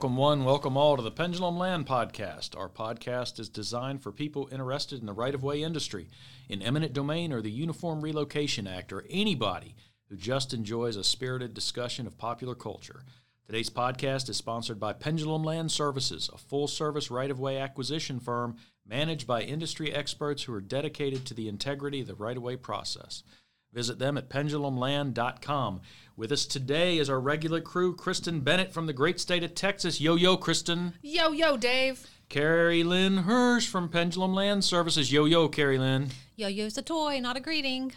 Welcome, one, welcome all to the Pendulum Land Podcast. Our podcast is designed for people interested in the right of way industry, in eminent domain or the Uniform Relocation Act, or anybody who just enjoys a spirited discussion of popular culture. Today's podcast is sponsored by Pendulum Land Services, a full service right of way acquisition firm managed by industry experts who are dedicated to the integrity of the right of way process. Visit them at pendulumland.com. With us today is our regular crew, Kristen Bennett from the great state of Texas. Yo, yo, Kristen. Yo, yo, Dave. Carrie Lynn Hirsch from Pendulum Land Services. Yo, yo, Carrie Lynn. Yo yo's a toy, not a greeting.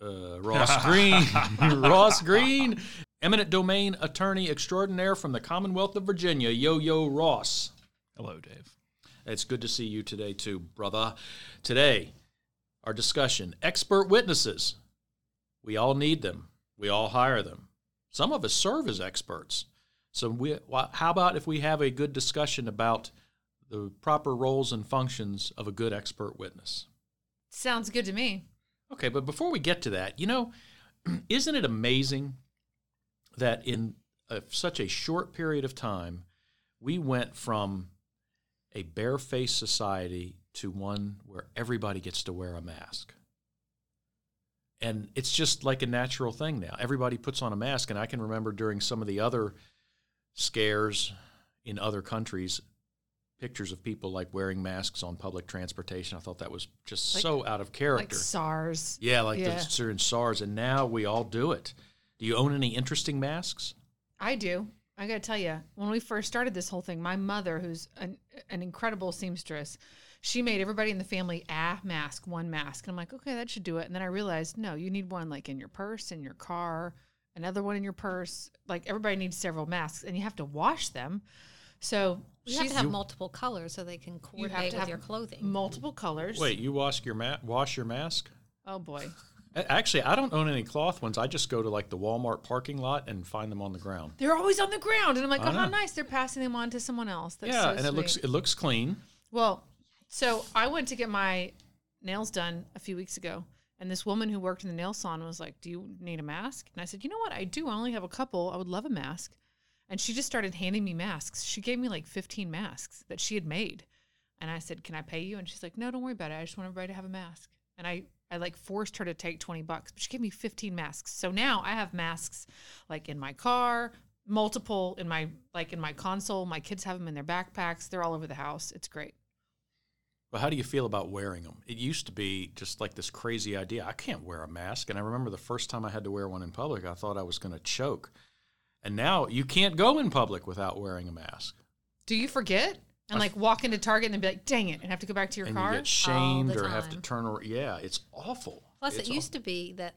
Uh, Ross Green. Ross Green, eminent domain attorney extraordinaire from the Commonwealth of Virginia. Yo, yo, Ross. Hello, Dave. It's good to see you today, too, brother. Today, our discussion expert witnesses. We all need them, we all hire them. Some of us serve as experts. So, we, how about if we have a good discussion about the proper roles and functions of a good expert witness? Sounds good to me. Okay, but before we get to that, you know, isn't it amazing that in a, such a short period of time, we went from a barefaced society to one where everybody gets to wear a mask? And it's just like a natural thing now. Everybody puts on a mask, and I can remember during some of the other scares in other countries, pictures of people like wearing masks on public transportation. I thought that was just Like- so out of character. Like SARS. Yeah, like Yeah. the during SARS, and now we all do it. Do you own any interesting masks? I do. I got to tell you, when we first started this whole thing, my mother, who's an, an incredible seamstress, she made everybody in the family a mask, one mask. And I'm like, okay, that should do it. And then I realized, no, you need one like in your purse, in your car, another one in your purse. Like everybody needs several masks, and you have to wash them. So You have to have multiple colors so they can you coordinate have to with have your clothing. multiple colors. Wait, you wash your ma- wash your mask? Oh boy. Actually, I don't own any cloth ones. I just go to like the Walmart parking lot and find them on the ground. They're always on the ground, and I'm like, oh, how nice! They're passing them on to someone else. That's yeah, so and it looks it looks clean. Well, so I went to get my nails done a few weeks ago, and this woman who worked in the nail salon was like, "Do you need a mask?" And I said, "You know what? I do. I only have a couple. I would love a mask." And she just started handing me masks. She gave me like 15 masks that she had made. And I said, "Can I pay you?" And she's like, "No, don't worry about it. I just want everybody to have a mask." And I I like forced her to take 20 bucks, but she gave me 15 masks. So now I have masks like in my car, multiple in my like in my console. My kids have them in their backpacks. They're all over the house. It's great. But how do you feel about wearing them? It used to be just like this crazy idea. I can't wear a mask, and I remember the first time I had to wear one in public, I thought I was going to choke. And now you can't go in public without wearing a mask, Do you forget and like walk into Target and be like, "Dang it!" and have to go back to your and car? you get shamed or have to turn. Or, yeah, it's awful. Plus, It's it used to be that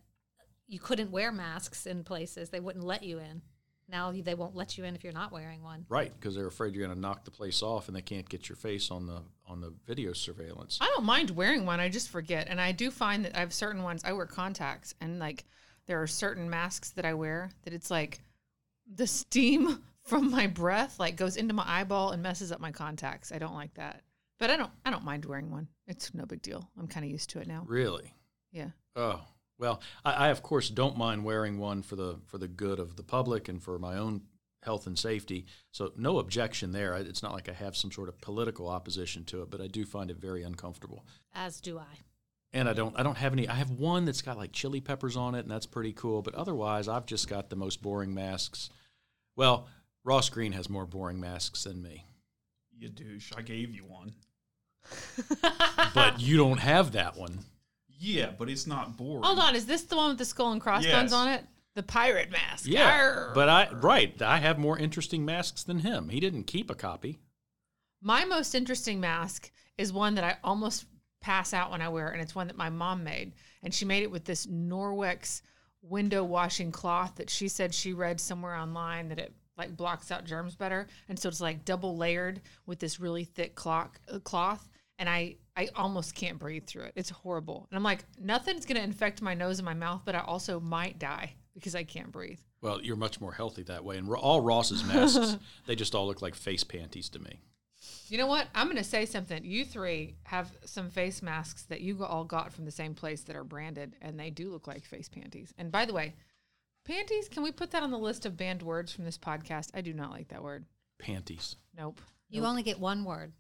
you couldn't wear masks in places; they wouldn't let you in. Now they won't let you in if you're not wearing one. Right, because they're afraid you're going to knock the place off, and they can't get your face on the on the video surveillance. I don't mind wearing one. I just forget, and I do find that I have certain ones. I wear contacts, and like there are certain masks that I wear that it's like the steam from my breath like goes into my eyeball and messes up my contacts. I don't like that, but I don't. I don't mind wearing one. It's no big deal. I'm kind of used to it now. Really? Yeah. Oh well, I, I of course don't mind wearing one for the for the good of the public and for my own health and safety. So no objection there. It's not like I have some sort of political opposition to it, but I do find it very uncomfortable. As do I. And I don't I don't have any. I have one that's got like chili peppers on it, and that's pretty cool. But otherwise, I've just got the most boring masks. Well, Ross Green has more boring masks than me, You douche. I gave you one. but you don't have that one. Yeah, but it's not boring. Hold on, is this the one with the skull and crossbones Yes. on it? The pirate mask. Yeah, Arr. but I right. I have more interesting masks than him. He didn't keep a copy. My most interesting mask is one that I almost pass out when I wear, and it's one that my mom made, and she made it with this Norwex window washing cloth that she said she read somewhere online that it like blocks out germs better, and so it's like double layered with this really thick cloth, uh, cloth, and I I almost can't breathe through it. It's horrible, and I'm like nothing's gonna infect my nose and my mouth, but I also might die because I can't breathe. Well, you're much more healthy that way. And all Ross's masks, they just all look like face panties to me. You know what? I'm going to say something. You three have some face masks that you all got from the same place that are branded, and they do look like face panties. And by the way, panties, can we put that on the list of banned words from this podcast? I do not like that word. Panties. Nope. You Nope. only get one word.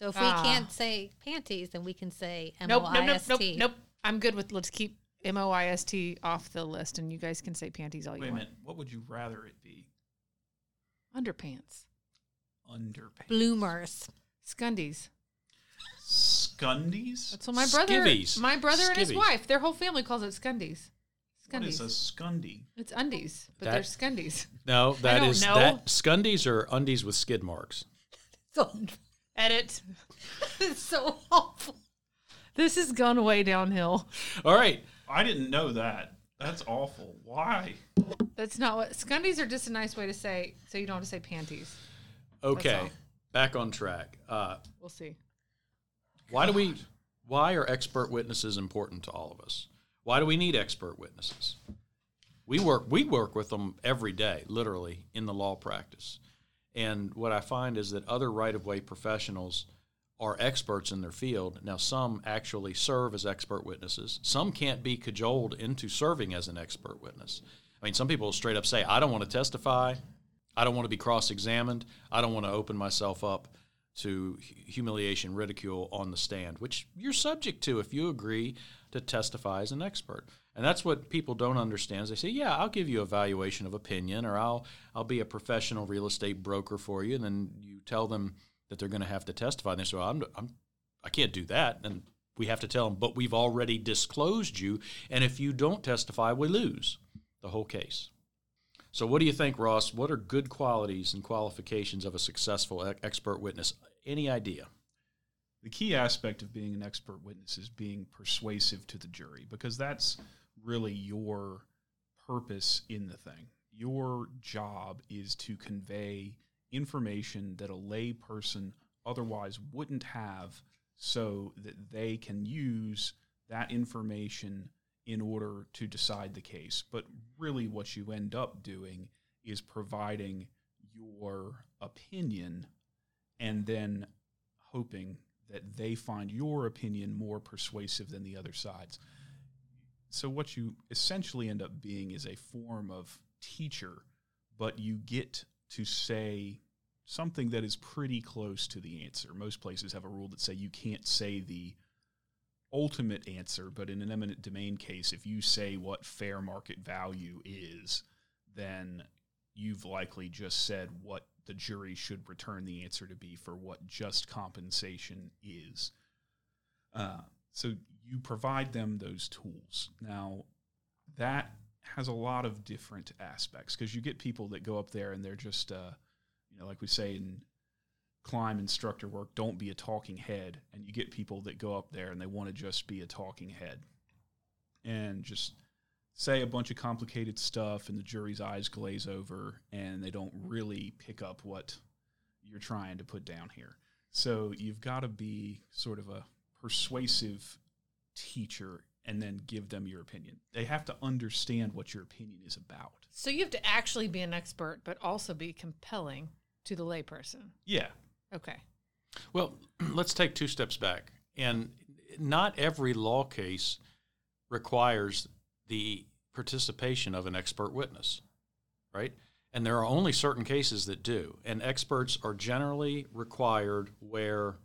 So if Ah. we can't say panties, then we can say M Nope, nope, nope, nope. I'm good with let's keep M O I S T off the list, and you guys can say panties all you Wait a want. minute. What would you rather it be? Underpants, Underpants. Bloomers. scundies. Scundies? That's what my brother, Skivvies. my brother and his Skivvies. wife, their whole family calls it scundies. What is Scundies. a scundy? It's undies, but That- they're scundies. No, that don't is know. that scundies are undies with skid marks. So Edit. it's so awful. This has gone way downhill. All right. I didn't know that. That's awful. Why? That's not what scundies are. Just a nice way to say so you don't have to say panties. Okay. all. Back on track. Uh, We'll see. why do we? Why are expert witnesses important to all of us? Why do we need expert witnesses? We work we work with them every day, literally in the law practice. And what I find is that other right of way professionals are experts in their field. Now, some actually serve as expert witnesses. Some can't be cajoled into serving as an expert witness. I mean, some people straight up say, I don't want to testify. I don't want to be cross examined. I don't want to open myself up to humiliation, ridicule on the stand, which you're subject to if you agree to testify as an expert. And that's what people don't understand. Is they say, "Yeah, I'll give you a valuation of opinion, or I'll I'll be a professional real estate broker for you." And then you tell them that they're going to have to testify, and they say, well, "I'm I'm I can't do that." And we have to tell them, "But we've already disclosed you, and if you don't testify, we lose the whole case." So, what do you think, Ross? What are good qualities and qualifications of a successful expert witness? Any idea? The key aspect of being an expert witness is being persuasive to the jury because that's really your purpose in the thing. Your job is to convey information that a lay person otherwise wouldn't have so that they can use that information in order to decide the case. But really, what you end up doing is providing your opinion and then hoping that they find your opinion more persuasive than the other side's. So, what you essentially end up being is a form of teacher, but you get to say something that is pretty close to the answer. Most places have a rule that say you can't say the ultimate answer, but in an eminent domain case, if you say what fair market value is, then you've likely just said what the jury should return the answer to be for what just compensation is. Uh, so you provide them those tools. Now, that has a lot of different aspects because you get people that go up there and they're just, uh, you know, like we say in climb instructor work, don't be a talking head. And you get people that go up there and they want to just be a talking head and just say a bunch of complicated stuff and the jury's eyes glaze over and they don't really pick up what you're trying to put down here. So you've got to be sort of a persuasive teacher and then give them your opinion. They have to understand what your opinion is about. So you have to actually be an expert, but also be compelling to the layperson. Yeah. Okay. Well, let's take two steps back. And not every law case requires the participation of an expert witness, right? And there are only certain cases that do. And experts are generally required where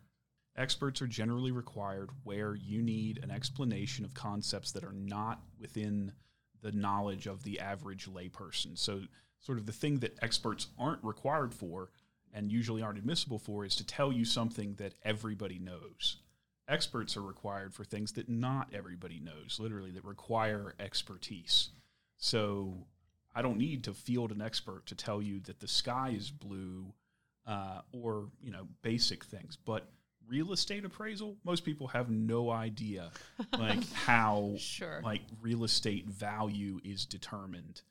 Experts are generally required where you need an explanation of concepts that are not within the knowledge of the average layperson. So, sort of the thing that experts aren't required for and usually aren't admissible for is to tell you something that everybody knows. Experts are required for things that not everybody knows, literally, that require expertise. So, I don't need to field an expert to tell you that the sky is blue uh, or, you know, basic things. But real estate appraisal, most people have no idea like how Sure. like real estate value is determined,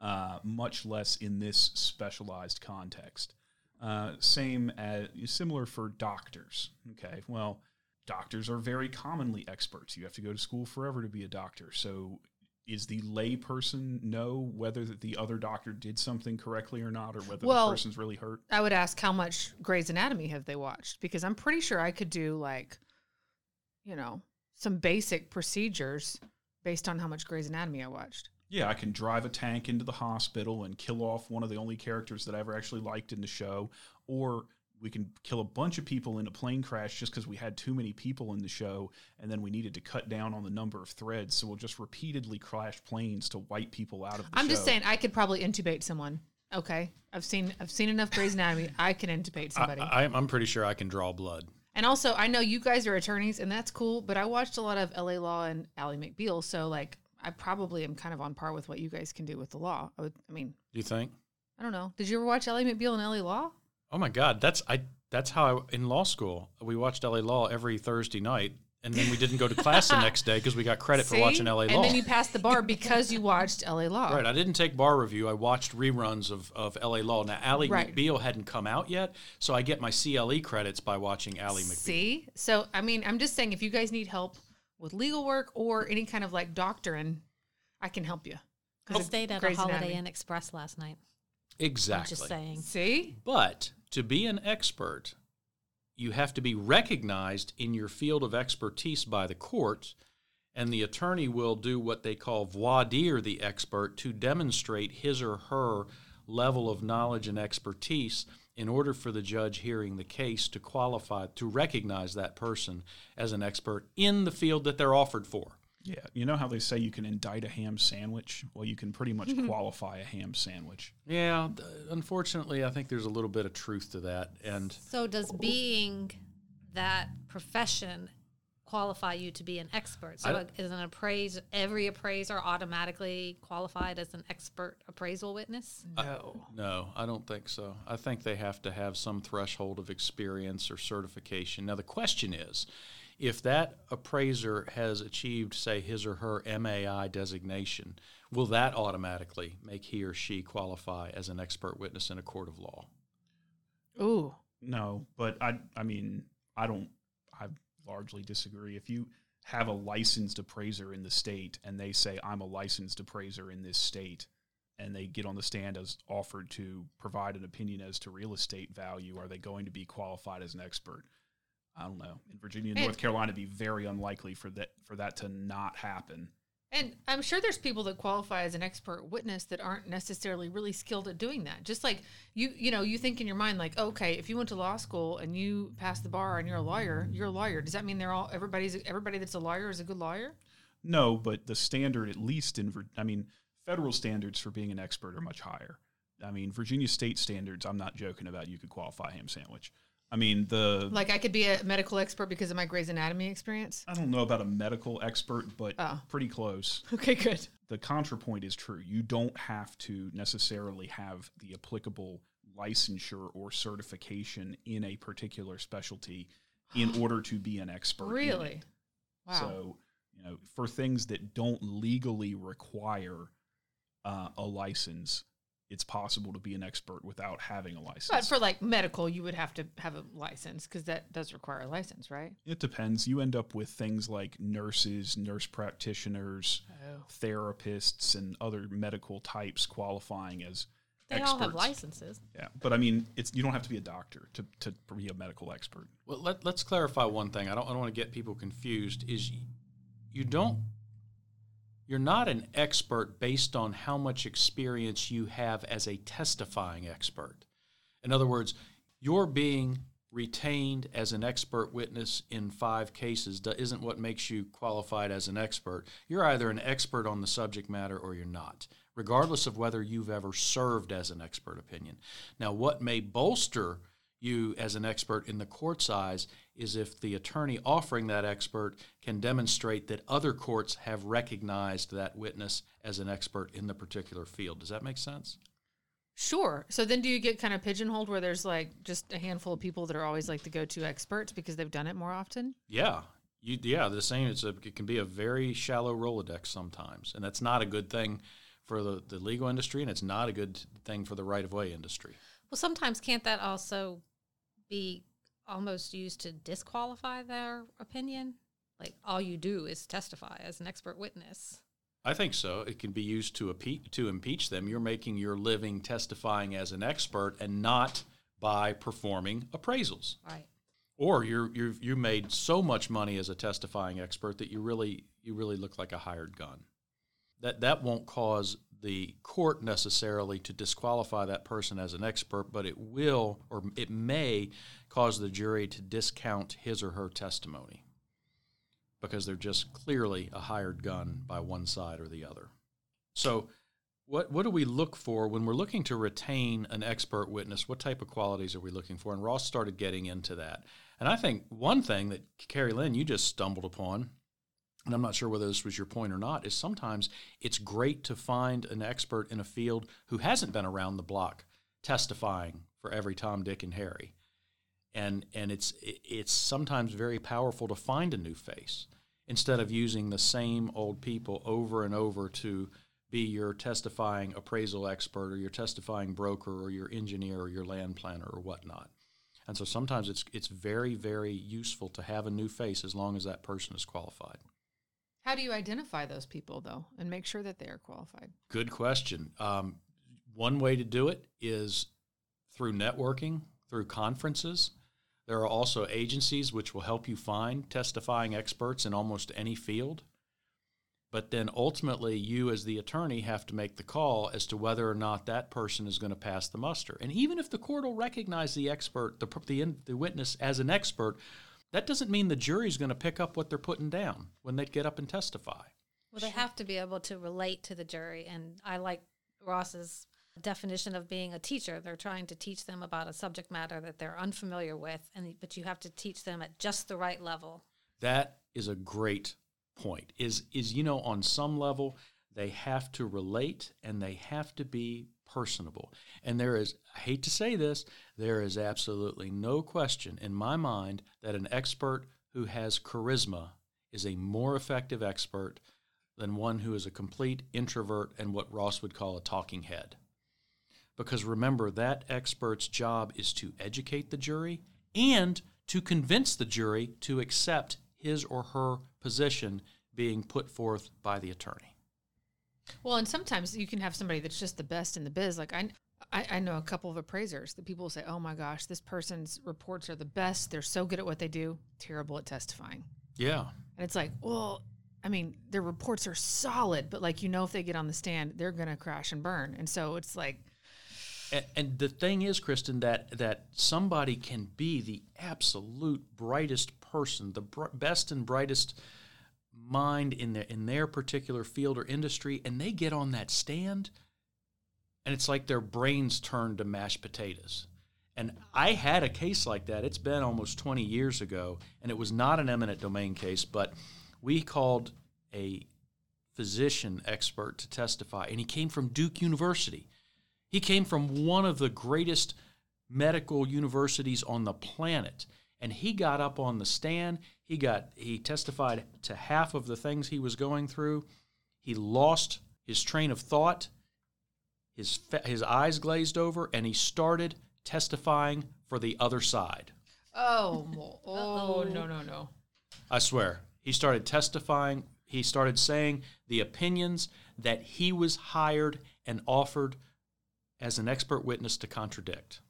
uh, much less in this specialized context. Uh, same as similar for doctors. Okay, well, doctors are very commonly experts. You have to go to school forever to be a doctor. So, is the lay person know whether that the other doctor did something correctly or not, or whether Well, the person's really hurt? I would ask how much Grey's Anatomy have they watched because I'm pretty sure I could do like, you know, some basic procedures based on how much Grey's Anatomy I watched. Yeah, I can drive a tank into the hospital and kill off one of the only characters that I ever actually liked in the show, or we can kill a bunch of people in a plane crash just because we had too many people in the show and then we needed to cut down on the number of threads so we'll just repeatedly crash planes to wipe people out of the I'm show. just saying I could probably intubate someone. Okay, I've seen I've seen enough Grey's Anatomy. I can intubate somebody. I, I'm I'm pretty sure I can draw blood. and also, I know you guys are attorneys, and that's cool. But I watched a lot of L.A. Law and Ally McBeal, so like I probably am kind of on par with what you guys can do with the law. I, would, I mean, Do you think? I don't know. Did you ever watch Ally McBeal and L.A. Law? Oh my God, that's I. That's how I, in law school we watched LA Law every Thursday night, and then we didn't go to class the next day because we got credit for watching LA Law. and then you passed the bar because you watched L.A. Law. Right, I didn't take bar review. I watched reruns of, of LA Law. Now, Ally Right. McBeal hadn't come out yet, so I get my CLE credits by watching Ally McBeal. See, so I mean, I'm just saying, if you guys need help with legal work or any kind of like doctoring, I can help you. 'Cause I stayed at a Holiday Inn Express last night. Exactly. I'm just saying. See, But to be an expert, you have to be recognized in your field of expertise by the court, and the attorney will do what they call voir dire the expert to demonstrate his or her level of knowledge and expertise in order for the judge hearing the case to qualify to recognize that person as an expert in the field that they're offered for. Yeah, you know how they say you can indict a ham sandwich? Well, you can pretty much mm-hmm. qualify a ham sandwich. Yeah, th- unfortunately, I think there's a little bit of truth to that, and So does being that profession qualify you to be an expert? So is an appraise every appraiser automatically qualified as an expert appraisal witness? no. No, I don't think so. I think they have to have some threshold of experience or certification. Now, the question is if that appraiser has achieved, say, his or her MAI designation, will that automatically make he or she qualify as an expert witness in a court of law? Ooh, No, but I I mean, I don't I largely disagree. If you have a licensed appraiser in the state and they say I'm a licensed appraiser in this state and they get on the stand as offered to provide an opinion as to real estate value, are they going to be qualified as an expert? I don't know. In Virginia and North Carolina, it'd be very unlikely for that for that to not happen. and I'm sure there's people that qualify as an expert witness that aren't necessarily really skilled at doing that. Just like you, you know, you think in your mind like, okay, if you went to law school and you passed the bar and you're a lawyer, you're a lawyer. Does that mean they're all everybody's everybody that's a lawyer is a good lawyer? No, but the standard, at least in, I mean, federal standards for being an expert are much higher. I mean, Virginia state standards, I'm not joking about. You could qualify ham sandwich. I mean, the Like I could be a medical expert because of my Grey's Anatomy experience. I don't know about a medical expert, but Oh. pretty close. Okay, good. The contrapoint is true. You don't have to necessarily have the applicable licensure or certification in a particular specialty in order to be an expert. Really? Wow. So, you know, for things that don't legally require uh, a license, it's possible to be an expert without having a license. But for like medical, you would have to have a license because that does require a license, right? it depends. You end up with things like nurses, nurse practitioners, Oh. therapists, and other medical types qualifying as They experts. all have licenses. Yeah, but I mean, it's you don't have to be a doctor to, to be a medical expert. Well, let, let's clarify one thing. I don't, I don't want to get people confused. Is you don't you're not an expert based on how much experience you have as a testifying expert. In other words, you're being retained as an expert witness in five cases isn't what makes you qualified as an expert. You're either an expert on the subject matter or you're not, regardless of whether you've ever served as an expert opinion. Now, what may bolster you as an expert in the court's eyes is if the attorney offering that expert can demonstrate that other courts have recognized that witness as an expert in the particular field. Does that make sense? Sure. So then do you get kind of pigeonholed where there's like just a handful of people that are always like the go-to experts because they've done it more often? Yeah. You, yeah, the same. It's a, it can be a very shallow Rolodex sometimes, and that's not a good thing for the, the legal industry, and it's not a good thing for the right of way industry. Well, sometimes can't that also be almost used to disqualify their opinion? Like all you do is testify as an expert witness. I think so. It can be used to appe- to impeach them. You're making your living testifying as an expert, and not by performing appraisals. Right. Or you're you've you made so much money as a testifying expert that you really you really look like a hired gun. that that won't cause the court necessarily to disqualify that person as an expert, but it will or it may cause the jury to discount his or her testimony because they're just clearly a hired gun by one side or the other. So, what what do we look for when we're looking to retain an expert witness? What type of qualities are we looking for? And Ross started getting into that. And I think one thing that Carrie Lynn you just stumbled upon and I'm not sure whether this was your point or not, is sometimes it's great to find an expert in a field who hasn't been around the block testifying for every Tom, Dick, and Harry. And, and it's, it's sometimes very powerful to find a new face instead of using the same old people over and over to be your testifying appraisal expert or your testifying broker or your engineer or your land planner or whatnot. And so sometimes it's, it's very, very useful to have a new face as long as that person is qualified. How do you identify those people, though, and make sure that they are qualified? Good question. Um, one way to do it is through networking, through conferences. There are also agencies which will help you find testifying experts in almost any field. But then ultimately, you as the attorney have to make the call as to whether or not that person is going to pass the muster. And even if the court will recognize the expert, the, the, the witness as an expert, that doesn't mean the jury's going to pick up what they're putting down when they get up and testify. Well, they have to be able to relate to the jury. And I like Ross's definition of being a teacher. They're trying to teach them about a subject matter that they're unfamiliar with, and but you have to teach them at just the right level. That is a great point. Is is you know on some level they have to relate and they have to be personable. And there is, I hate to say this, there is absolutely no question in my mind that an expert who has charisma is a more effective expert than one who is a complete introvert and what Ross would call a talking head. Because remember, that expert's job is to educate the jury and to convince the jury to accept his or her position being put forth by the attorney. Well, and sometimes you can have somebody that's just the best in the biz. Like I, I, I know a couple of appraisers that people will say, "Oh my gosh, this person's reports are the best. They're so good at what they do. Terrible at testifying." Yeah, and it's like, well, I mean, their reports are solid, but like you know, if they get on the stand, they're gonna crash and burn. And so it's like. And, and the thing is, Kristen, that that somebody can be the absolute brightest person, the br- best and brightest mind in their in their particular field or industry and they get on that stand and it's like their brains turn to mashed potatoes and I had a case like that. It's been almost 20 years ago, and it was not an eminent domain case, but we called a physician expert to testify, and he came from Duke University. He came from one of the greatest medical universities on the planet and he got up on the stand. He got he testified to half of the things he was going through. He lost his train of thought. His his eyes glazed over and he started testifying for the other side. Oh oh no no no. I swear. He started testifying. He started saying the opinions that he was hired and offered as an expert witness to contradict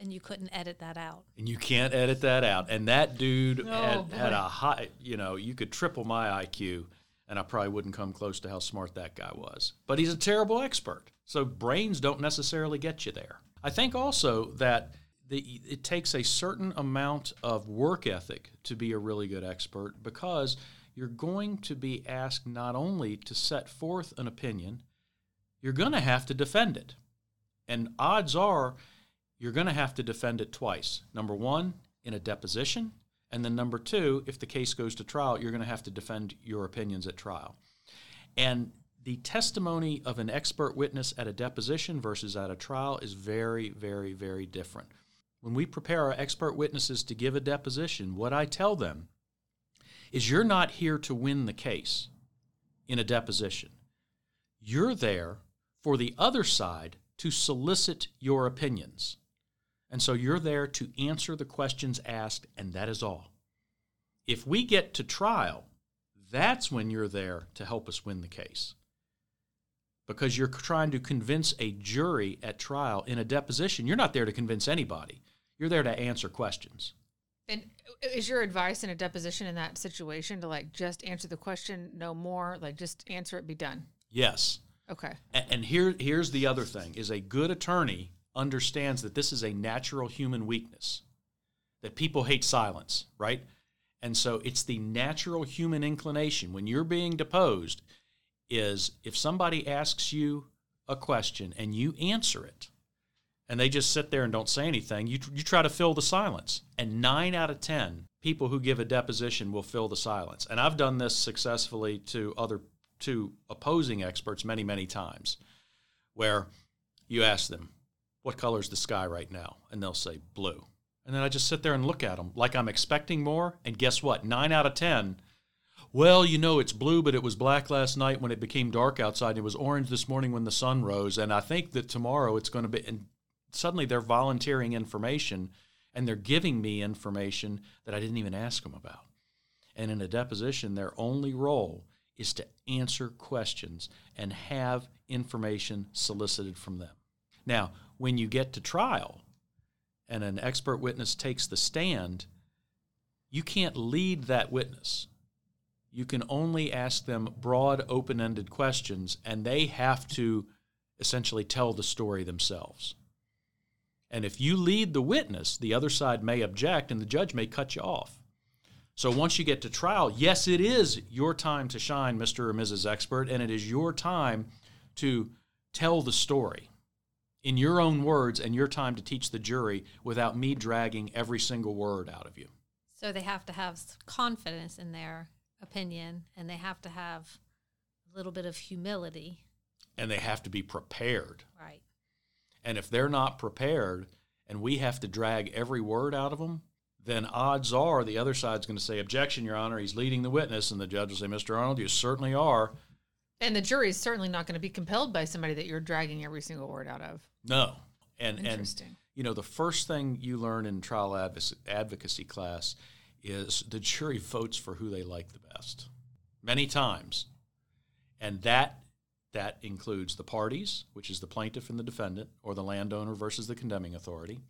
and you couldn't edit that out. And you can't edit that out. And that dude oh, had, had, a high, you know, you could triple my IQ, and I probably wouldn't come close to how smart that guy was. But he's a terrible expert. So brains don't necessarily get you there. I think also that the, it takes a certain amount of work ethic to be a really good expert because you're going to be asked not only to set forth an opinion, you're going to have to defend it. And odds are, you're going to have to defend it twice. Number one, in a deposition, and then number two, if the case goes to trial, you're going to have to defend your opinions at trial. And the testimony of an expert witness at a deposition versus at a trial is very, very, very different. When we prepare our expert witnesses to give a deposition, what I tell them is you're not here to win the case in a deposition. You're there for the other side to solicit your opinions. And so you're there to answer the questions asked, and that is all. If we get to trial, that's when you're there to help us win the case. Because you're trying to convince a jury at trial in a deposition. You're not there to convince anybody, you're there to answer questions. And is your advice in a deposition in that situation to like just answer the question, no more, like just answer it, be done? Yes. Okay. And, and here, here's the other thing: is a good attorney understands that this is a natural human weakness, that people hate silence, right? And so it's the natural human inclination when you're being deposed is if somebody asks you a question and you answer it, and they just sit there and don't say anything, you, you try to fill the silence. And nine out of 10 people who give a deposition will fill the silence. And I've done this successfully to other, to opposing experts many, many times, where you ask them, What color is the sky right now? And they'll say, Blue. And then I just sit there and look at them like I'm expecting more. And guess what? Nine out of 10 well, you know, it's blue, but it was black last night when it became dark outside. It was orange this morning when the sun rose. And I think that tomorrow it's going to be. And suddenly they're volunteering information and they're giving me information that I didn't even ask them about. And in a deposition, their only role is to answer questions and have information solicited from them. Now, when you get to trial and an expert witness takes the stand, you can't lead that witness you can only ask them broad, open ended questions, and they have to essentially tell the story themselves. And if you lead the witness, the other side may object and the judge may cut you off. So once you get to trial, yes, it is your time to shine, Mr. or Mrs. Expert, and it is your time to tell the story in your own words and your time to teach the jury without me dragging every single word out of you. So they have to have confidence in their opinion and they have to have a little bit of humility. And they have to be prepared. Right. And if they're not prepared and we have to drag every word out of them, then odds are the other side's going to say, Objection, Your Honor, he's leading the witness. And the judge will say, Mr. Arnold, you certainly are. And the jury is certainly not going to be compelled by somebody that you're dragging every single word out of. No. And, and Interesting. you know, the first thing you learn in trial advoc- advocacy class is the jury votes for who they like the best many times. And that that includes the parties, which is the plaintiff and the defendant, or the landowner versus the condemning authority.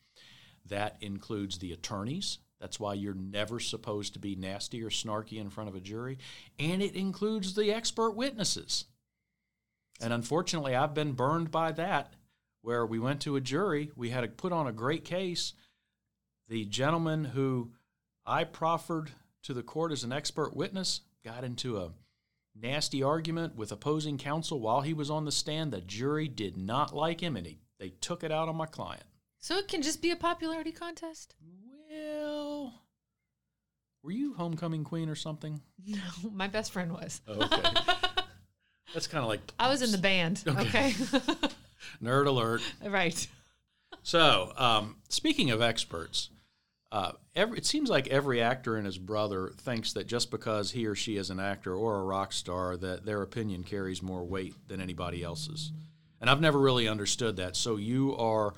That includes the attorneys. That's why you're never supposed to be nasty or snarky in front of a jury. And it includes the expert witnesses. And unfortunately, I've been burned by that, where we went to a jury, we had to put on a great case. The gentleman who I proffered to the court as an expert witness got into a nasty argument with opposing counsel while he was on the stand. The jury did not like him, and he, they took it out on my client. So it can just be a popularity contest? Well, were you homecoming queen or something? No, my best friend was. Oh, okay. That's kind of like I was in the band. Okay. nerd alert. right. So, um, speaking of experts, uh, every, it seems like every actor and his brother thinks that just because he or she is an actor or a rock star, that their opinion carries more weight than anybody else's. And I've never really understood that. So you are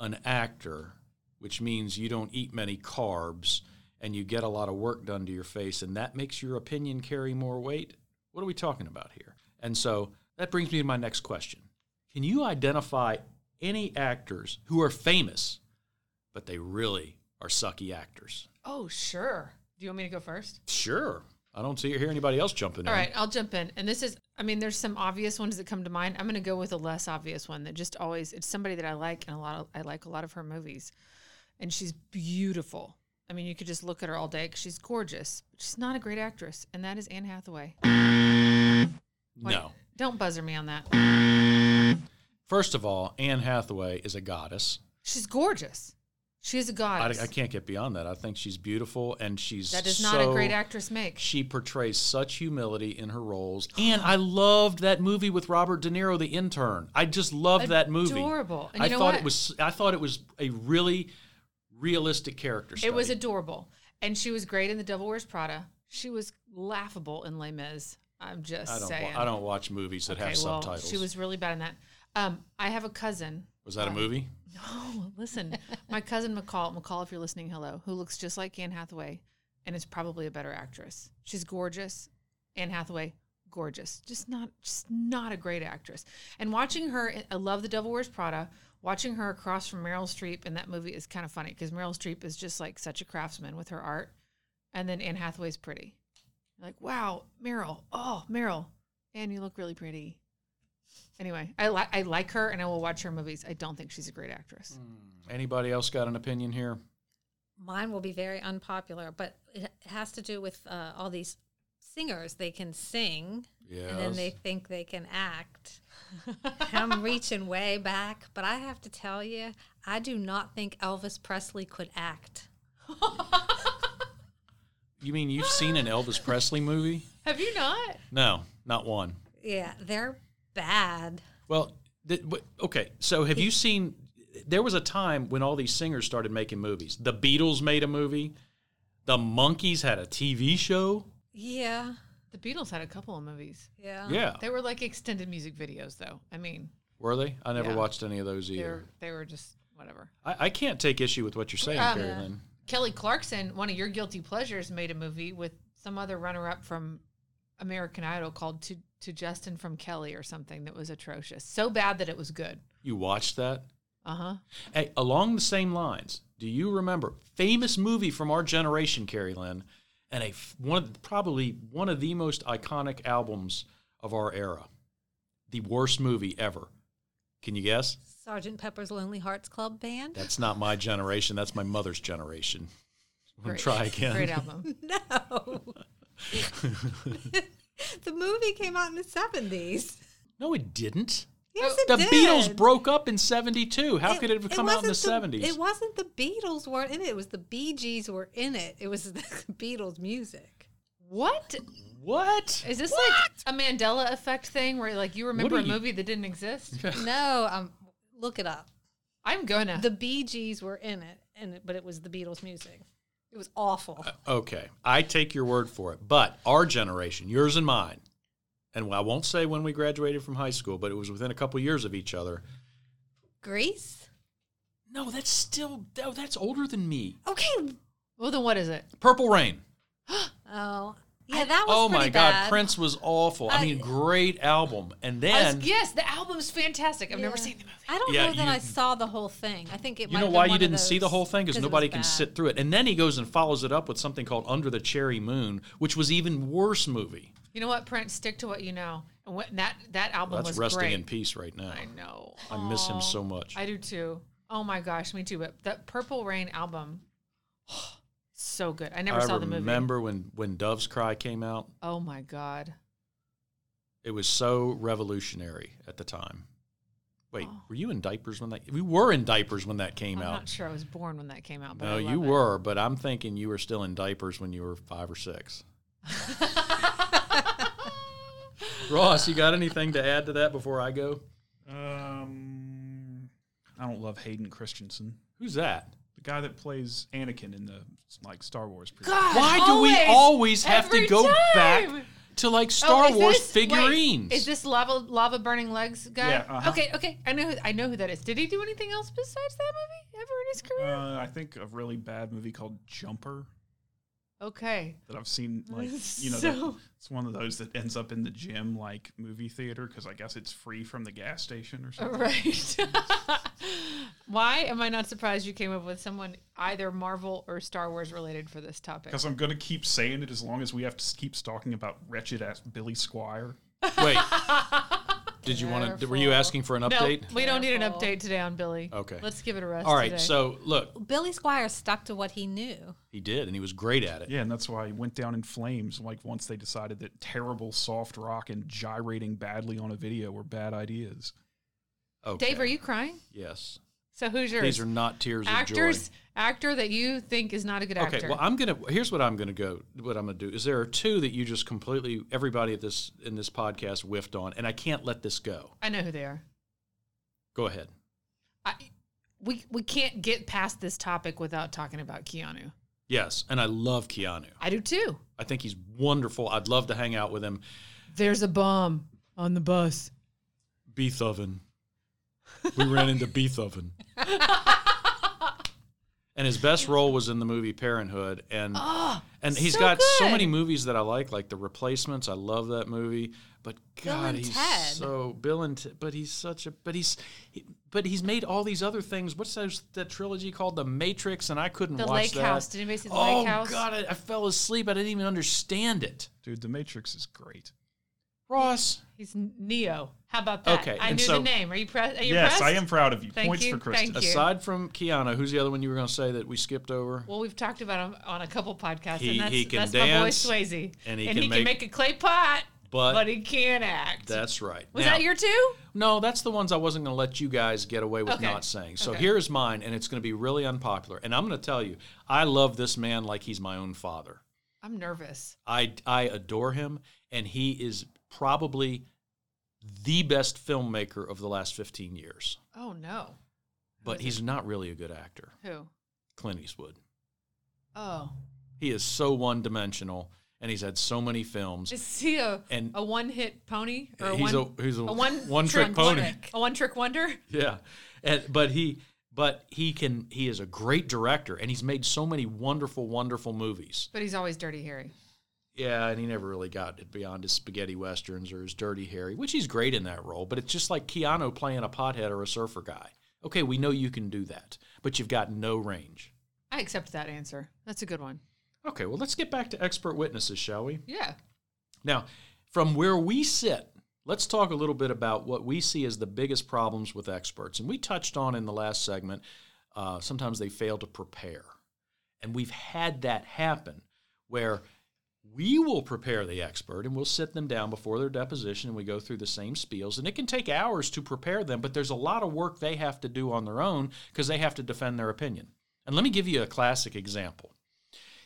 an actor, which means you don't eat many carbs and you get a lot of work done to your face, and that makes your opinion carry more weight. What are we talking about here? And so that brings me to my next question. Can you identify any actors who are famous, but they really are sucky actors? Oh, sure. Do you want me to go first? Sure. I don't see or hear anybody else jumping All in. right, I'll jump in. And this is, I mean, there's some obvious ones that come to mind. I'm going to go with a less obvious one that just always, it's somebody that I like and a lot of, I like a lot of her movies. And she's beautiful. I mean, you could just look at her all day because she's gorgeous. She's not a great actress. And that is Anne Hathaway. Wait, No. Don't buzzer me on that. First of all, Anne Hathaway is a goddess. She's gorgeous. She is a I, goddess. I can't get beyond that. I think she's beautiful and she's that is not a great actress make. She portrays such humility in her roles. And I loved that movie with Robert De Niro, The Intern. I just loved that movie. Adorable. I thought what? it was I thought it was a really realistic character study. It was adorable. And she was great in The Devil Wears Prada. She was laughable in Les Mis. I'm just I don't saying. wa- I don't watch movies that have okay, well, subtitles. she was really bad in that. Um, I have a cousin. was that a movie? No, listen, my cousin McCall. McCall, if you're listening, hello. Who looks just like Anne Hathaway, and is probably a better actress. She's gorgeous. Anne Hathaway, gorgeous. Just not, just not a great actress. And watching her, I love The Devil Wears Prada. Watching her across from Meryl Streep in that movie is kind of funny because Meryl Streep is just like such a craftsman with her art, and then Anne Hathaway's pretty. You're like, wow, Meryl. Oh, Meryl. Anne, you look really pretty. Anyway, I like I like her and I will watch her movies. I don't think she's a great actress. Anybody else got an opinion here? Mine will be very unpopular, but it has to do with uh, all these singers. They can sing, and then they think they can act. I'm reaching way back, but I have to tell you, I do not think Elvis Presley could act. You mean you've seen an Elvis Presley movie? Have you not? No, not one. Yeah, they're bad. Well, th- w- okay. So have you seen? There was a time when all these singers started making movies. The Beatles made a movie. The Monkees had a TV show. Yeah, The Beatles had a couple of movies. yeah. Yeah, They were like extended music videos, though. I mean, were they? I never Yeah. watched any of those they either. were they were just whatever. I, I can't take issue with what you're saying, Um, Carrie Lynn. Kelly Clarkson, one of your guilty pleasures, made a movie with some other runner-up from American Idol called "To To Justin from Kelly" or something that was atrocious, so bad that it was good. You watched that? Uh huh. Hey, along the same lines, do you remember famous movie from our generation, Carrie Lynn, and a one of, probably one of the most iconic albums of our era, the worst movie ever? Can you guess? Sergeant Pepper's Lonely Hearts Club Band. That's not my generation. That's my mother's generation. Gonna try again. Great album. No. the movie came out in the 70s. No, it didn't. Yes, it The did. Beatles broke up in '72. How It- could it have come out in the wasn't '70s? It wasn't the Beatles were in it. It was the Bee Gees were in it. It was the Beatles music. What what? is this like a Mandela effect thing where like you remember are a you- movie that didn't exist? no, um, look it up. I'm gonna. The Bee Gees were in it, and it, but it was the Beatles music. It was awful. Okay, I take your word for it. But our generation, yours and mine, and I won't say when we graduated from high school, but it was within a couple years of each other. Grease? No, that's still oh, that's older than me. Okay. well, then what is it? Purple Rain. Oh, yeah, that was Oh my pretty God, bad. Prince was awful. I, I- mean, great album. And I was- then yes, the album's fantastic. I've never seen the movie. I don't Yeah, know that you- I saw the whole thing. I think it. you know why you didn't see the whole thing Because nobody can sit through it. And then he goes and follows it up with something called Under the Cherry Moon, which was even worse movie. You know what, Prince? Stick to what you know. And what, that that album That's was resting great. in peace right now. I know. I miss him so much. I do too. Oh my gosh, me too. But that Purple Rain album, so good. I never I saw the movie. remember when when Doves Cry came out. Oh my god. It was so revolutionary at the time. Wait, Oh. were you in diapers when that? We were in diapers when that came out. I'm not sure I was born when that came out. But no, you it. were, but I'm thinking you were still in diapers when you were five or six. Ross, you got anything to add to that before I go? Um, I don't love Hayden Christensen, Who's that? the guy that plays Anakin in the like Star Wars. prequels. God, Why do we always have to every go back time. to like Oh, Star is Wars this- wait, figurines? is this lava lava burning legs guy? Yeah, uh-huh. Okay, okay. I know who, I know who that is. Did he do anything else besides that movie ever in his career? Uh, I think a really bad movie called Jumper okay. that I've seen. Like you know, So- the- it's one of those that ends up in the gym like movie theater because I guess it's free from the gas station or something. Right. Why am I not surprised you came up with someone either Marvel or Star Wars related for this topic? Because I'm gonna keep saying it as long as we have to keep talking about wretched ass Billy Squier. Wait, did you want to? Were you asking for an update? No, update? we don't need an update today on Billy. Okay. Let's give it a rest. All right, today. so look, Billy Squier stuck to what he knew. he did, and he was great at it. Yeah, and that's why he went down in flames. Like once they decided that terrible soft rock and gyrating badly on a video were bad ideas. Okay. Dave, are you crying? Yes. So who's yours? These are not tears actors. of Actor that you think is not a good joy. Okay, actor. well, I'm gonna. Here's what I'm gonna go. What I'm gonna do is there are two that you just completely everybody at this in this podcast whiffed on, and I can't let this go. I know who they are. Go ahead. I, we we can't get past this topic without talking about Keanu. Yes, and I love Keanu. I do too. I think he's wonderful. I'd love to hang out with him. There's a bomb on the bus. Beethoven. We ran into Beethoven. And his best role was in the movie Parenthood, and Oh, and he's so got so many movies that I like, like The Replacements. I love that movie, but God, he's Ted. so Bill and Ted, but he's such a but he's he, but he's made all these other things. What's those, that trilogy called? The Matrix, and I couldn't The watch Lake that. House. Did anybody see The oh Lake House? God, I, I fell asleep. I didn't even understand it. Dude, The Matrix is great. Ross. He's Neo. How about that? Okay, I and knew so- the name. Are you, pre- are you yes, impressed? I am proud of you. Thank Points you, for Kristen. thank you. Aside from Keanu, who's the other one you were going to say that we skipped over? Well, we've talked about him on a couple podcasts, He- and that's, he can that's dance, my boy Swayze. and he and can he make- can make a clay pot, But, but he can't act. that's right. Was Now- that your two? No, that's the ones I wasn't going to let you guys get away with Okay. not saying. So Okay. here's mine, and it's going to be really unpopular. And I'm going to tell you, I love this man like he's my own father. I'm nervous. I, I adore him, and he is probably the best filmmaker of the last 15 years. Oh no. But he's not really a good actor. Who? Clint Eastwood. Oh, He is so one dimensional, and he's had so many films. is he a And- a one hit pony or a he's one a he's a, a one one trick trick pony. a one trick wonder? Yeah, and but he but he can he is a great director, and he's made so many wonderful wonderful movies. But he's always dirty Harry. Yeah, and he never really got it beyond his spaghetti westerns or his Dirty Harry, which he's great in that role. But it's just like Keanu playing a pothead or a surfer guy. Okay, we know you can do that, but you've got no range. I accept that answer. That's a good one. Okay, well let's get back to expert witnesses, shall we? Yeah. Now, from where we sit, let's talk a little bit about what we see as the biggest problems with experts. And we touched on in the last segment, uh, sometimes they fail to prepare. And we've had that happen where we will prepare the expert and we'll sit them down before their deposition and we go through the same spiels. And it can take hours to prepare them, but there's a lot of work they have to do on their own because they have to defend their opinion. And let me give you a classic example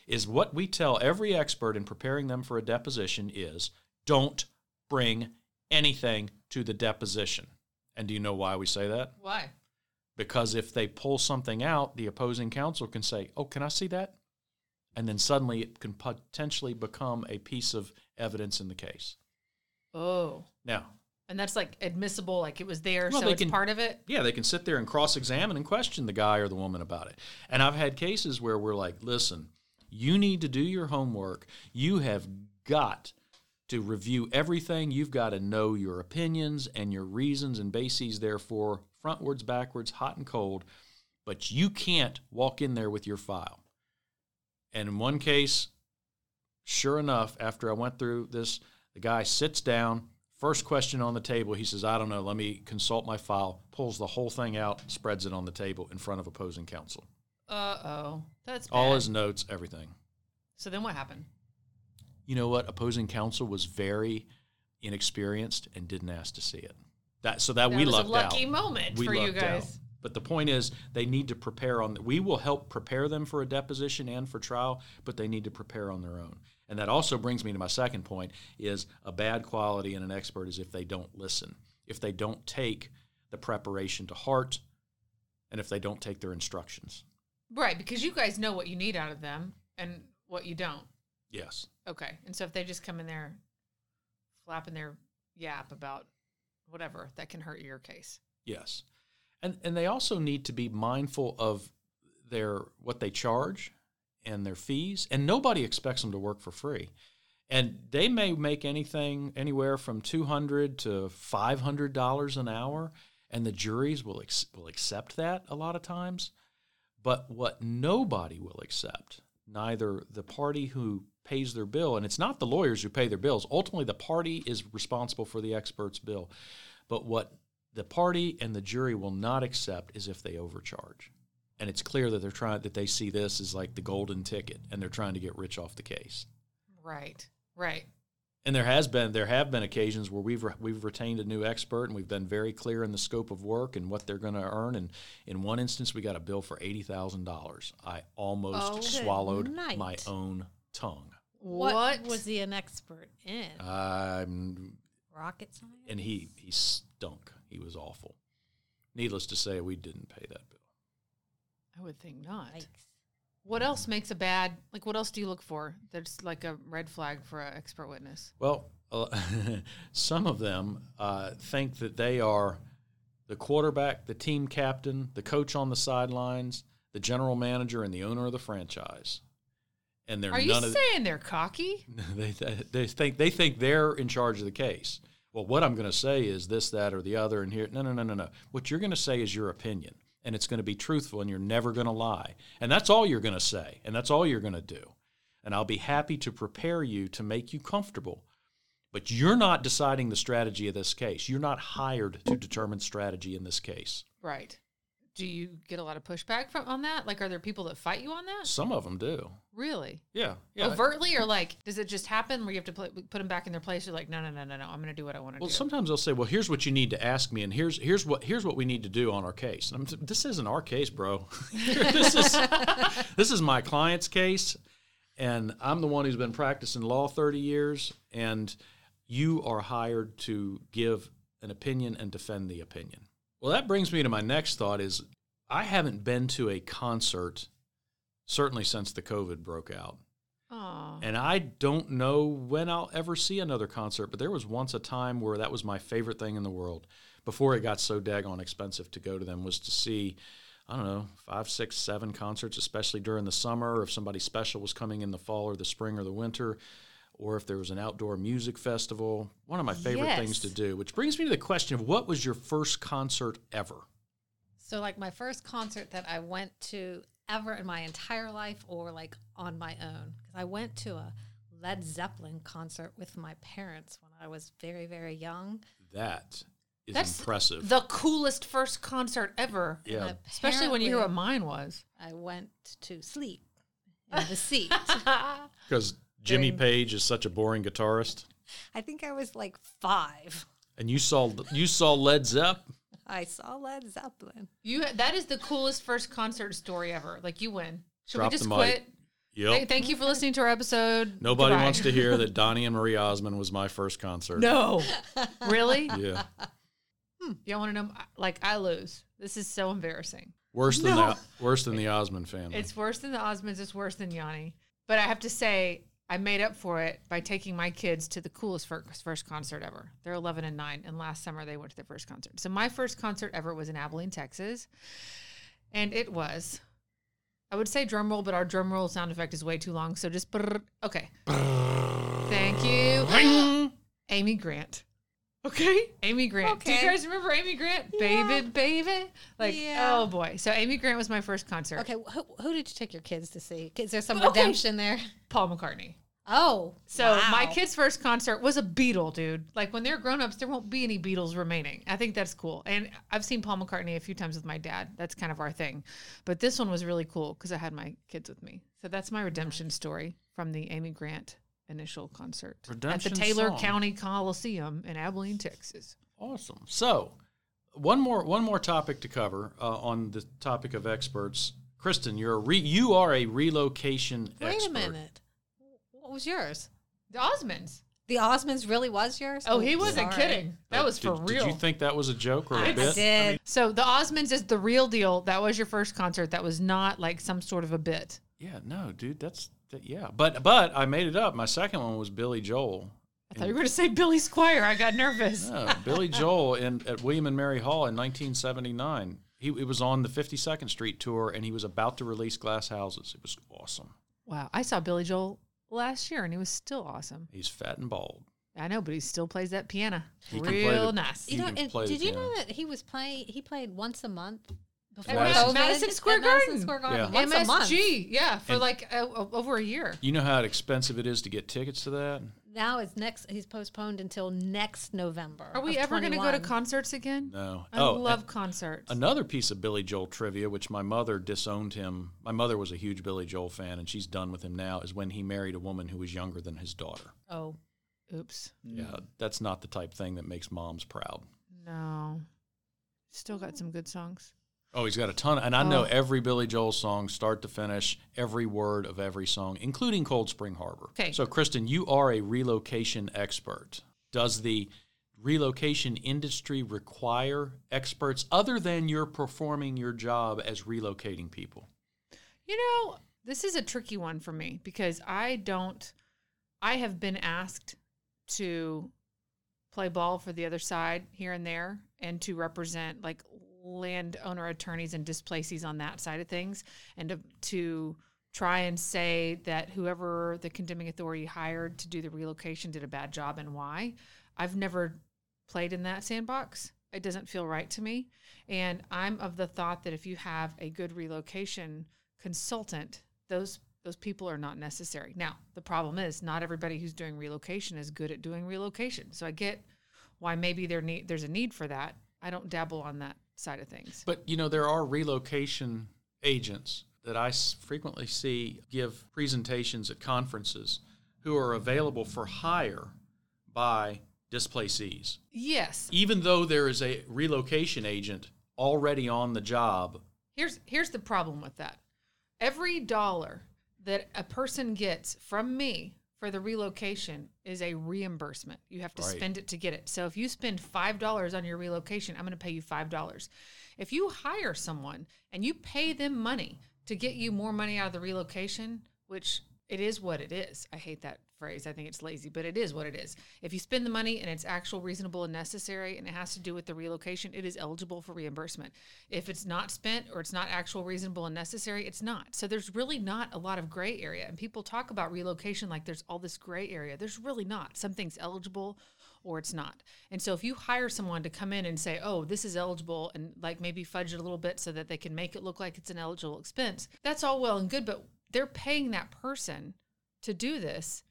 is what we tell every expert in preparing them for a deposition is don't bring anything to the deposition. And do you know why we say that? Why? Because if they pull something out, the opposing counsel can say, Oh, can I see that? And then suddenly it can potentially become a piece of evidence in the case. Oh. Now, And that's like admissible, like it was there, Well, so it's can- part of it. yeah, they can sit there and cross examine and question the guy or the woman about it. And I've had cases where we're like, listen, you need to do your homework. You have got to review everything. You've got to know your opinions and your reasons and bases, therefore, frontwards, backwards, hot and cold. But you can't walk in there with your file. And in one case, sure enough, after I went through this, the guy sits down. First question on the table, he says, I don't know, let me consult my file, pulls the whole thing out, spreads it on the table in front of opposing counsel. Uh oh. That's All bad. his notes, everything. So then what happened? You know what? Opposing counsel was very inexperienced and didn't ask to see it. That so that, That we was a lucky out. moment We for you guys. out. But the point is, they need to prepare on. We will help prepare them for a deposition and for trial, but they need to prepare on their own. And that also brings me to my second point: is a bad quality in an expert is if they don't listen, if they don't take the preparation to heart, and if they don't take their instructions. Right, because you guys know what you need out of them and what you don't. Yes. Okay. And so if they just come in there flapping their yap about whatever, that can hurt your case. Yes. And and they also need to be mindful of their what they charge and their fees. And nobody expects them to work for free. And they may make anything anywhere from two hundred to five hundred dollars an hour, and the juries will ex- will accept that a lot of times. But what nobody will accept, neither the party who pays their bill, and it's not the lawyers who pay their bills. Ultimately, the party is responsible for the expert's bill. But what the party and the jury will not accept is if they overcharge. And it's clear that they're trying that they see this as like the golden ticket and they're trying to get rich off the case. Right. Right. And there has been there have been occasions where we've re- we've retained a new expert and we've been very clear in the scope of work and what they're going to earn. And in one instance, we got a bill for eighty thousand dollars. I almost Oh. Swallowed night. my own tongue. What, was he an expert in? Um, Rocket science? and he he stunk. He was awful. Needless to say, we didn't pay that bill. I would think not. Yikes. What else makes a bad like what else do you look for that's like a red flag for an expert witness? Well, uh, some of them uh, think that they are the quarterback, the team captain, the coach on the sidelines, the general manager, and the owner of the franchise. And they're Are you none of saying they're cocky? they, they think they think they're in charge of the case. Well, what I'm going to say is this, that, or the other, and here. No, no, no, no, no. What you're going to say is your opinion, and it's going to be truthful, and you're never going to lie, and that's all you're going to say, and that's all you're going to do. And I'll be happy to prepare you to make you comfortable, But you're not deciding the strategy of this case. You're not hired to determine strategy in this case. Right. Do you get a lot of pushback from on that? Like, are there people that fight you on that? Some of them do. Really? Yeah. Yeah. Overtly, or like, does it just happen where you have to put, put them back in their place? You're like, no, no, no, no, no. I'm going to do what I want to Well, do. Well, sometimes they'll say, "Well, here's what you need to ask me, and here's here's what here's what we need to do on our case." And I'm, this isn't our case, bro. this is this is my client's case, and I'm the one who's been practicing law 30 years, and you are hired to give an opinion and defend the opinion. Well, that brings me to my next thought: is I haven't been to a concert certainly since the COVID broke out. Aw. And I don't know when I'll ever see another concert, but there was once a time where that was my favorite thing in the world. Before it got so daggone expensive to go to them, was to see, I don't know, five, six, seven concerts, especially during the summer, or if somebody special was coming in the fall or the spring or the winter, or if there was an outdoor music festival. One of my favorite things to do, which brings me to the question of what was your first concert ever? So, like my first concert that I went to ever in my entire life, or like on my own, because I went to a Led Zeppelin concert with my parents when I was very, very young. That is That's impressive. the coolest first concert ever. yeah. Especially when you hear what mine was. I went to sleep in the seat. Because Jimmy During- Page is such a boring guitarist. I think I was like five. And you saw you saw Led Zepp. I saw Led Zeppelin. You that is the coolest first concert story ever. Like you win. Should Drop we just the mic. quit? Yep. Th- thank you for listening to our episode. Nobody Goodbye. wants to hear that Donnie and Marie Osmond was my first concert. No. really? Yeah. Hmm. Y'all want to know? Like I lose. This is so embarrassing. Worse than No. that. Worse than the Osmond family. It's worse than the Osmonds. It's worse than Yanni. But I have to say, I made up for it by taking my kids to the coolest first, first concert ever. They're 11 and 9, and last summer they went to their first concert. So my first concert ever was in Abilene, Texas, and it was. I would say drum roll, but our drum roll sound effect is way too long. So just brrr. okay. Thank you, Amy Grant. Okay, Amy Grant. Do you guys remember Amy Grant? Yeah. Baby, baby. Like, Yeah. oh boy. So Amy Grant was my first concert. Okay, who, who did you take your kids to see? Is there some Okay. redemption there? Paul McCartney. Oh, So my kid's first concert was a Beatle, dude. Like when they're grown ups, there won't be any Beatles remaining. I think that's cool. And I've seen Paul McCartney a few times with my dad. That's kind of our thing. But this one was really cool because I had my kids with me. So that's my redemption story from the Amy Grant initial concert Redemption at the Taylor song. County Coliseum in Abilene, Texas. awesome. So, one more one more topic to cover uh, on the topic of experts. Kristen, you're a re- you are a relocation Wait expert. a minute. What was yours? The Osmonds. The Osmonds really was yours? Oh, he wasn't sorry. kidding. That was Did- for real. Did you think that was a joke or a I I bit? did. so the Osmonds is the real deal. That was your first concert. That was not like some sort of a bit. Yeah, no, dude, that's that, yeah. But but I made it up. My second one was Billy Joel. I thought you were going to say Billy Squier. I got nervous. No, Billy Joel in at William and Mary Hall in 1979. He it was on the 52nd Street tour, and he was about to release Glass Houses. It was awesome. Wow. I saw Billy Joel last year and he was still awesome. He's fat and bald. I know, but he still plays that piano. He can play Real the- nice. He You know, can and play the did you know that he was playing? He played once a month before Madison- COVID Madison Square at Madison Garden. Square Garden. Yeah. Once a month. MSG. Yeah, for And- like uh, o- over a year. You know how expensive it is to get tickets to that? Now it's next. He's postponed until next November. Are we of ever going to go to concerts again? No. I oh, love concerts. another piece of Billy Joel trivia, which my mother disowned him. My mother was a huge Billy Joel fan, and she's done with him now. Is when he married a woman who was younger than his daughter. Oh, Oops. Yeah, that's not the type thing that makes moms proud. No. Still got some good songs. Oh, he's got a ton, and I know Oh. every Billy Joel song, start to finish, every word of every song, including Cold Spring Harbor. Okay. So, Kristen, you are a relocation expert. Does the relocation industry require experts other than you're performing your job as relocating people? You know, this is a tricky one for me because I don't, I have been asked to play ball for the other side here and there and to represent like landowner attorneys and displacees on that side of things and to, to try and say that whoever the condemning authority hired to do the relocation did a bad job and why. I've never played in that sandbox. It doesn't feel right to me. And I'm of the thought that if you have a good relocation consultant, those those people are not necessary. Now, the problem is not everybody who's doing relocation is good at doing relocation. So I get why maybe there need there's a need for that. I don't dabble on that side of things. But you know, there are relocation agents that I frequently see give presentations at conferences who are available for hire by displacees. Yes. Even though there is a relocation agent already on the job, Here's here's the problem with that. Every dollar that a person gets from me for the relocation is a reimbursement. You have to Right. spend it to get it. So if you spend $5 on your relocation, I'm going to pay you $5. If you hire someone and you pay them money to get you more money out of the relocation, which it is what it is. I hate that phrase. I think it's lazy, but it is what it is. If you spend the money and it's actual, reasonable, and necessary, and it has to do with the relocation, it is eligible for reimbursement. If it's not spent or it's not actual, reasonable, and necessary, it's not. So there's really not a lot of gray area. And people talk about relocation like there's all this gray area. There's really not. Something's eligible or it's not. And so if you hire someone to come in and say, oh, this is eligible, and like maybe fudge it a little bit so that they can make it look like it's an eligible expense, that's all well and good, but they're paying that person to do this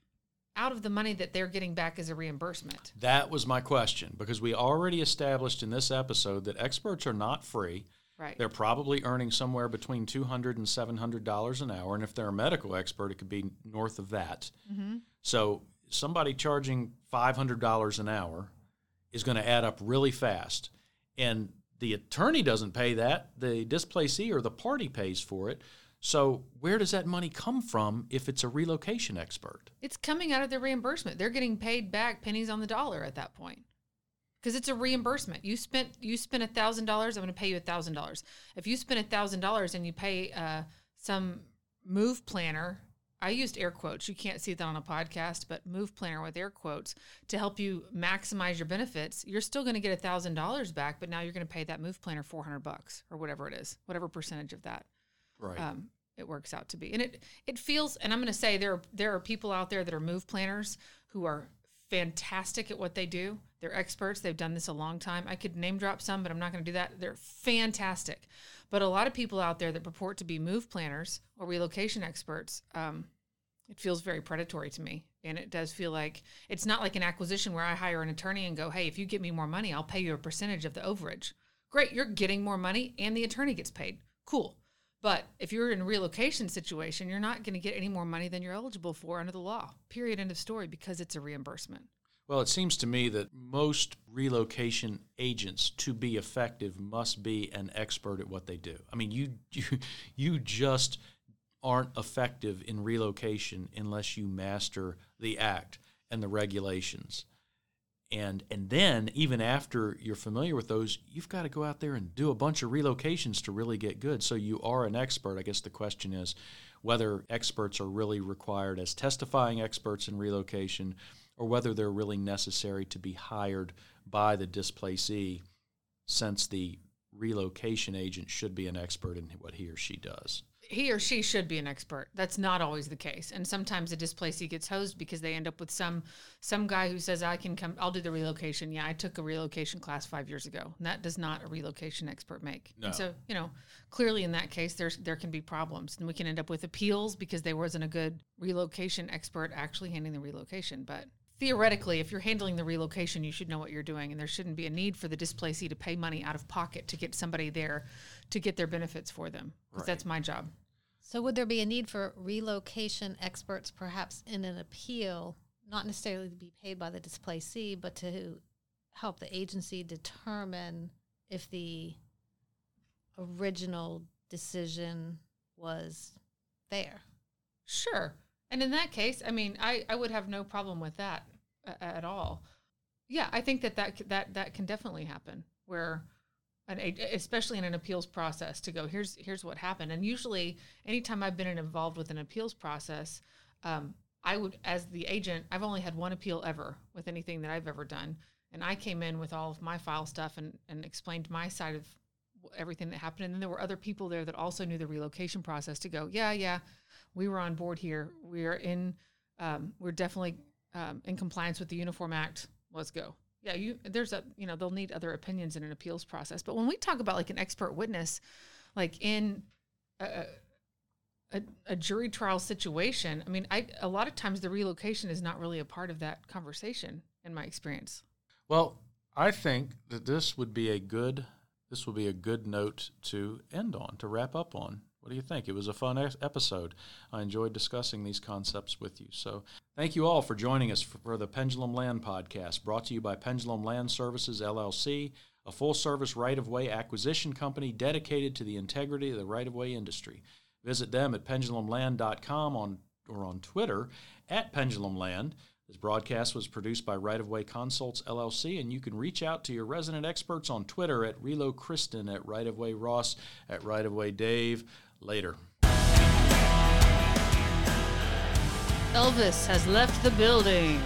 out of the money that they're getting back as a reimbursement. that was my question because we already established in this episode that experts are not free. Right. They're probably earning somewhere between $200 and $700 an hour. And if they're a medical expert, it could be north of that. Mm-hmm. So somebody charging $500 an hour is going to add up really fast. And the attorney doesn't pay that, the displacee or the party pays for it. So where does that money come from if it's a relocation expert? It's coming out of their reimbursement. They're getting paid back pennies on the dollar at that point. Because it's a reimbursement. You spent you spent a thousand dollars, I'm gonna pay you a thousand dollars. If you spent a thousand dollars and you pay uh, some move planner, I used air quotes. You can't see that on a podcast, but move planner with air quotes to help you maximize your benefits, you're still gonna get a thousand dollars back, but now you're gonna pay that move planner four hundred bucks or whatever it is, whatever percentage of that Right. um, it works out to be. And it it feels, and I'm going to say there are, there are people out there that are move planners who are fantastic at what they do. They're experts. They've done this a long time. I could name drop some, but I'm not going to do that. They're fantastic. But a lot of people out there that purport to be move planners or relocation experts, um, it feels very predatory to me. And it does feel like it's not like an acquisition where I hire an attorney and go, hey, if you get me more money, I'll pay you a percentage of the overage. Great, you're getting more money and the attorney gets paid. Cool. But if you're in a relocation situation, you're not going to get any more money than you're eligible for under the law. Period. End of story because it's a reimbursement. Well, it seems to me that most relocation agents, to be effective, must be an expert at what they do. I mean, you you you just aren't effective in relocation unless you master the act and the regulations. And and then even after you're familiar with those, you've got to go out there and do a bunch of relocations to really get good. So you are an expert. I guess the question is whether experts are really required as testifying experts in relocation or whether they're really necessary to be hired by the displacee since the relocation agent should be an expert in what he or she does. He or she should be an expert. That's not always the case. And sometimes a displacee gets hosed because they end up with some some guy who says, I can come I'll do the relocation. Yeah, I took a relocation class five years ago. And that does not a relocation expert make. No. And so, you know, clearly in that case there's there can be problems. And we can end up with appeals because there wasn't a good relocation expert actually handling the relocation. But theoretically, if you're handling the relocation, you should know what you're doing, and there shouldn't be a need for the displacee to pay money out of pocket to get somebody there to get their benefits for them. Because Right. that's my job. So, would there be a need for relocation experts, perhaps in an appeal, not necessarily to be paid by the displacee, but to help the agency determine if the original decision was fair? Sure. And in that case, I mean, I, I would have no problem with that at all. Yeah, I think that that, that that can definitely happen where an especially in an appeals process to go here's here's what happened. And usually anytime I've been involved with an appeals process, um, I would as the agent, I've only had one appeal ever with anything that I've ever done. And I came in with all of my file stuff and, and explained my side of everything that happened. And then there were other people there that also knew the relocation process to go, yeah, yeah, we were on board here. We are in, um, we're definitely um, in compliance with the Uniform Act. Let's go. Yeah, you. There's a, you know, they'll need other opinions in an appeals process. But when we talk about like an expert witness, like in a- a, a jury trial situation, I mean, I a lot of times the relocation is not really a part of that conversation in my experience. Well, I think that this would be a good this will be a good note to end on to wrap up on. What do you think? It was a fun episode. I enjoyed discussing these concepts with you. So, thank you all for joining us for, the Pendulum Land podcast, brought to you by Pendulum Land Services LLC, a full-service right-of-way acquisition company dedicated to the integrity of the right-of-way industry. Visit them at pendulumland.com on or on Twitter at pendulumland. This broadcast was produced by Right of Way Consults LLC, and you can reach out to your resident experts on Twitter at Relo Kristen, at Right of Way Ross, at Right of Way Dave. Later. Elvis has left the building.